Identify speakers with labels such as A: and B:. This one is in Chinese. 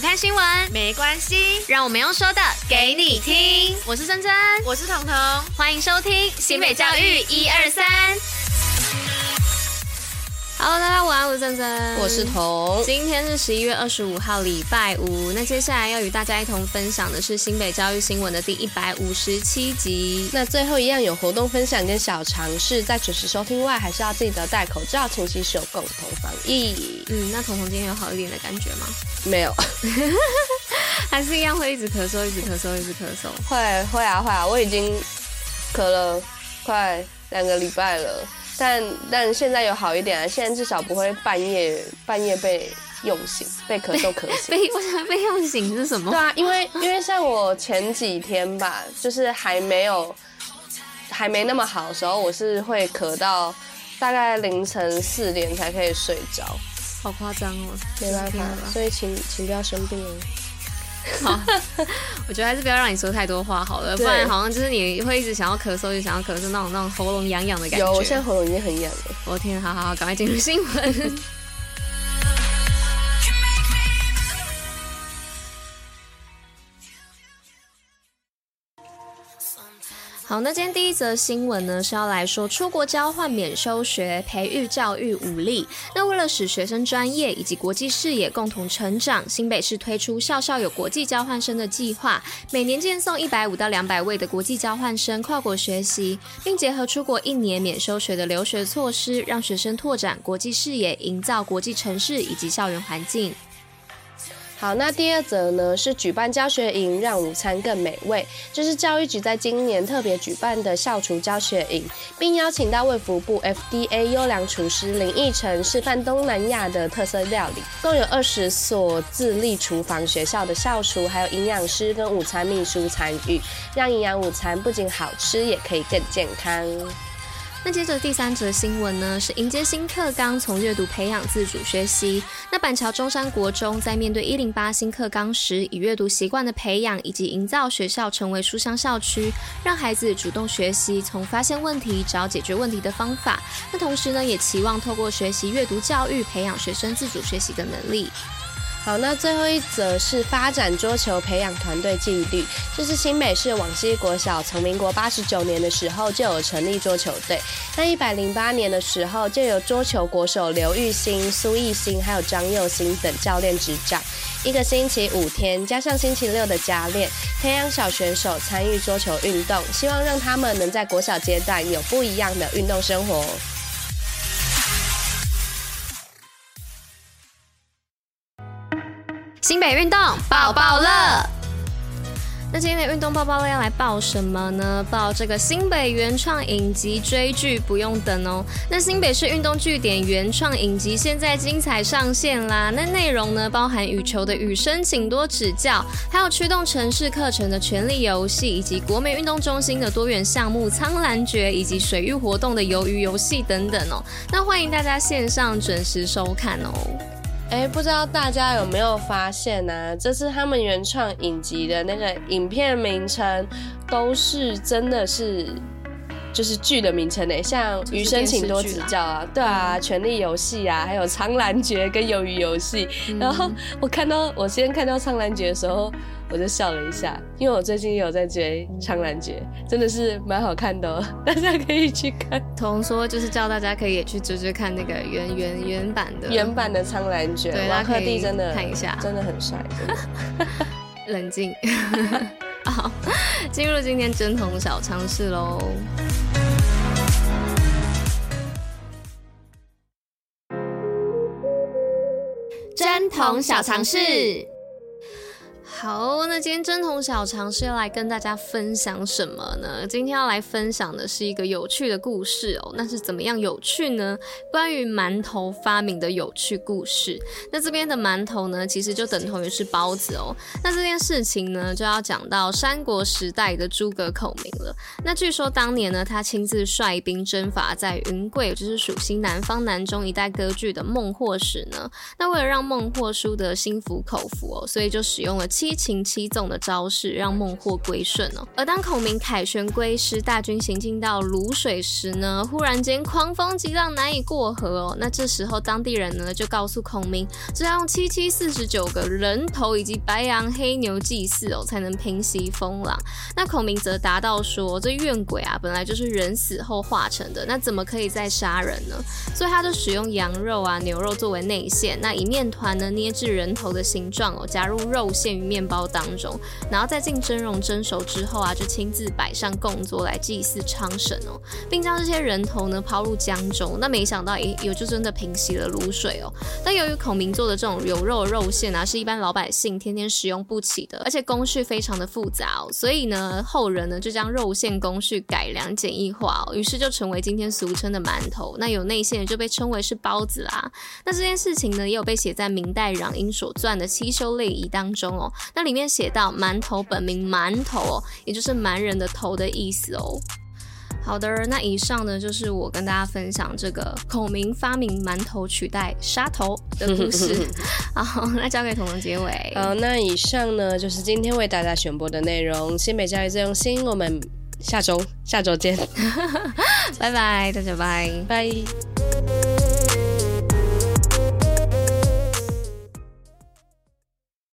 A: 不看新闻
B: 没关系，
A: 让我们用说的给你听。我是珍珍，
B: 我是彤彤，
A: 欢迎收听新北教育一二三。我是珍珍，
B: 我是彤。
A: 今天是十一月二十五号，礼拜五。那接下来要与大家一同分享的是新北教育新闻的第一百五十七集。
B: 那最后一样有活动分享跟小常识，在准时收听外，还是要记得戴口罩、勤洗手，共同防疫。
A: 嗯，那彤彤今天有好一点的感觉吗？
B: 没有，
A: 还是一样会一直咳嗽，一直咳嗽，一直咳嗽。
B: 会会啊会啊，我已经咳了快两个礼拜了。但但现在有好一点了，现在至少不会半夜半夜被用醒，被咳嗽咳醒。
A: 被为什么被用醒是什么？
B: 对啊，因为因为像我前几天吧，就是还没有还没那么好的时候，我是会咳到大概凌晨四点才可以睡着，
A: 好夸张哦，
B: 没办法，所以请请不要生病哦。
A: 好，我觉得还是不要让你说太多话好了，不然好像就是你会一直想要咳嗽，就想要咳嗽那种那种喉咙痒痒的感觉。
B: 有，我现在喉咙已经很痒了。
A: 我天，好好好，赶快进入新闻。好，那今天第一则新闻呢，是要来说出国交换免修学，培育教育武力。那为了使学生专业以及国际视野共同成长，新北市推出校校有国际交换生的计划，每年荐送一百五到两百位的国际交换生跨国学习，并结合出国一年免修学的留学措施，让学生拓展国际视野，营造国际城市以及校园环境。
B: 好，那第二则呢是举办教学营，让午餐更美味。这、是教育局在今年特别举办的校厨教学营，并邀请到卫福部 FDA 优良厨师林义成示范东南亚的特色料理。共有二十所自立厨房学校的校厨，还有营养师跟午餐秘书参与，让营养午餐不仅好吃，也可以更健康。
A: 那接着第三则新闻呢，是迎接新课纲，从阅读培养自主学习。那板桥中山国中在面对一零八新课纲时，以阅读习惯的培养以及营造学校成为书香校区，让孩子主动学习，从发现问题找解决问题的方法。那同时呢，也期望透过学习阅读教育，培养学生自主学习的能力。
B: 好，那最后一则是发展桌球培养团队纪律，就是新北市往溪国小从民国八十九年的时候就有成立桌球队，那一百零八年的时候就有桌球国手刘玉兴、苏艺兴还有张佑兴等教练执掌，一个星期五天加上星期六的加练，培养小选手参与桌球运动，希望让他们能在国小阶段有不一样的运动生活。
A: 新北运动爆爆乐，那今天的运动爆爆乐要来报什么呢？报这个新北原创影集追剧不用等哦。那新北市运动据点原创影集现在精彩上线啦！那内容呢，包含羽球的羽生，请多指教，还有驱动城市课程的权力游戏，以及国美运动中心的多元项目苍兰诀，以及水域活动的鱿鱼游戏等等哦。那欢迎大家线上准时收看哦。
B: 哎，不知道大家有没有发现呢、这次他们原创影集的那个影片名称，都是真的是，就是剧的名称呢。像《余生，请多指教》啊，对啊，嗯《权力游戏》啊，还有《苍兰诀》跟《鱿鱼游戏》。然后我看到我先看到《苍兰诀》的时候。我就笑了一下，因为我最近也有在追《苍兰诀》，真的是蛮好看的哦，大家可以去看。
A: 同说就是叫大家可以也去追追看那个原原原版的
B: 原版的《苍兰诀》，对，王鹤棣真的
A: 看一下，
B: 真的很帅。
A: 冷静，好，进入今天针筒小尝试喽。针筒小尝试。好，那今天贞童小常识要来跟大家分享什么呢？今天要来分享的是一个有趣的故事哦。那是怎么样有趣呢？关于馒头发明的有趣故事。那这边的馒头呢，其实就等同于是包子哦。那这件事情呢，就要讲到三国时代的诸葛孔明了。那据说当年呢，他亲自率兵征伐在云贵，就是属西南方南中一带割据的孟获时呢。那为了让孟获输得心服口服哦，所以就使用了。七擒七纵的招式，让孟获归顺哦。而当孔明凯旋归师，大军行进到泸水时呢，忽然间狂风急浪，难以过河哦。那这时候当地人呢就告诉孔明，只要用七七四十九个人头以及白羊黑牛祭祀哦，才能平息风浪。那孔明则答道说，这怨鬼啊，本来就是人死后化成的，那怎么可以再杀人呢？所以他就使用羊肉啊、牛肉作为内馅，那以面团呢捏制人头的形状哦，加入肉馅与面面包当中，然后再进蒸笼蒸熟之后啊，就亲自摆上供桌来祭祀昌神哦，并将这些人头呢抛入江中。那没想到，哎，有就真的平息了卤水哦。但由于孔明做的这种有肉肉馅啊，是一般老百姓天天食用不起的，而且工序非常的复杂哦，所以呢，后人呢就将肉馅工序改良简易化哦，于是就成为今天俗称的馒头。那有内馅就被称为是包子啦。那这件事情呢，也有被写在明代穰缨所撰的《七修类仪》当中哦。那里面写到，馒头本名馒头哦，也就是蛮人的头的意思哦。好的，那以上呢就是我跟大家分享这个孔明发明馒头取代沙头的故事。好，那交给彤彤结尾。
B: 好，那以上呢就是今天为大家选播的内容。新北教育最用心，我们下周下周见，
A: 拜拜，大家拜
B: 拜。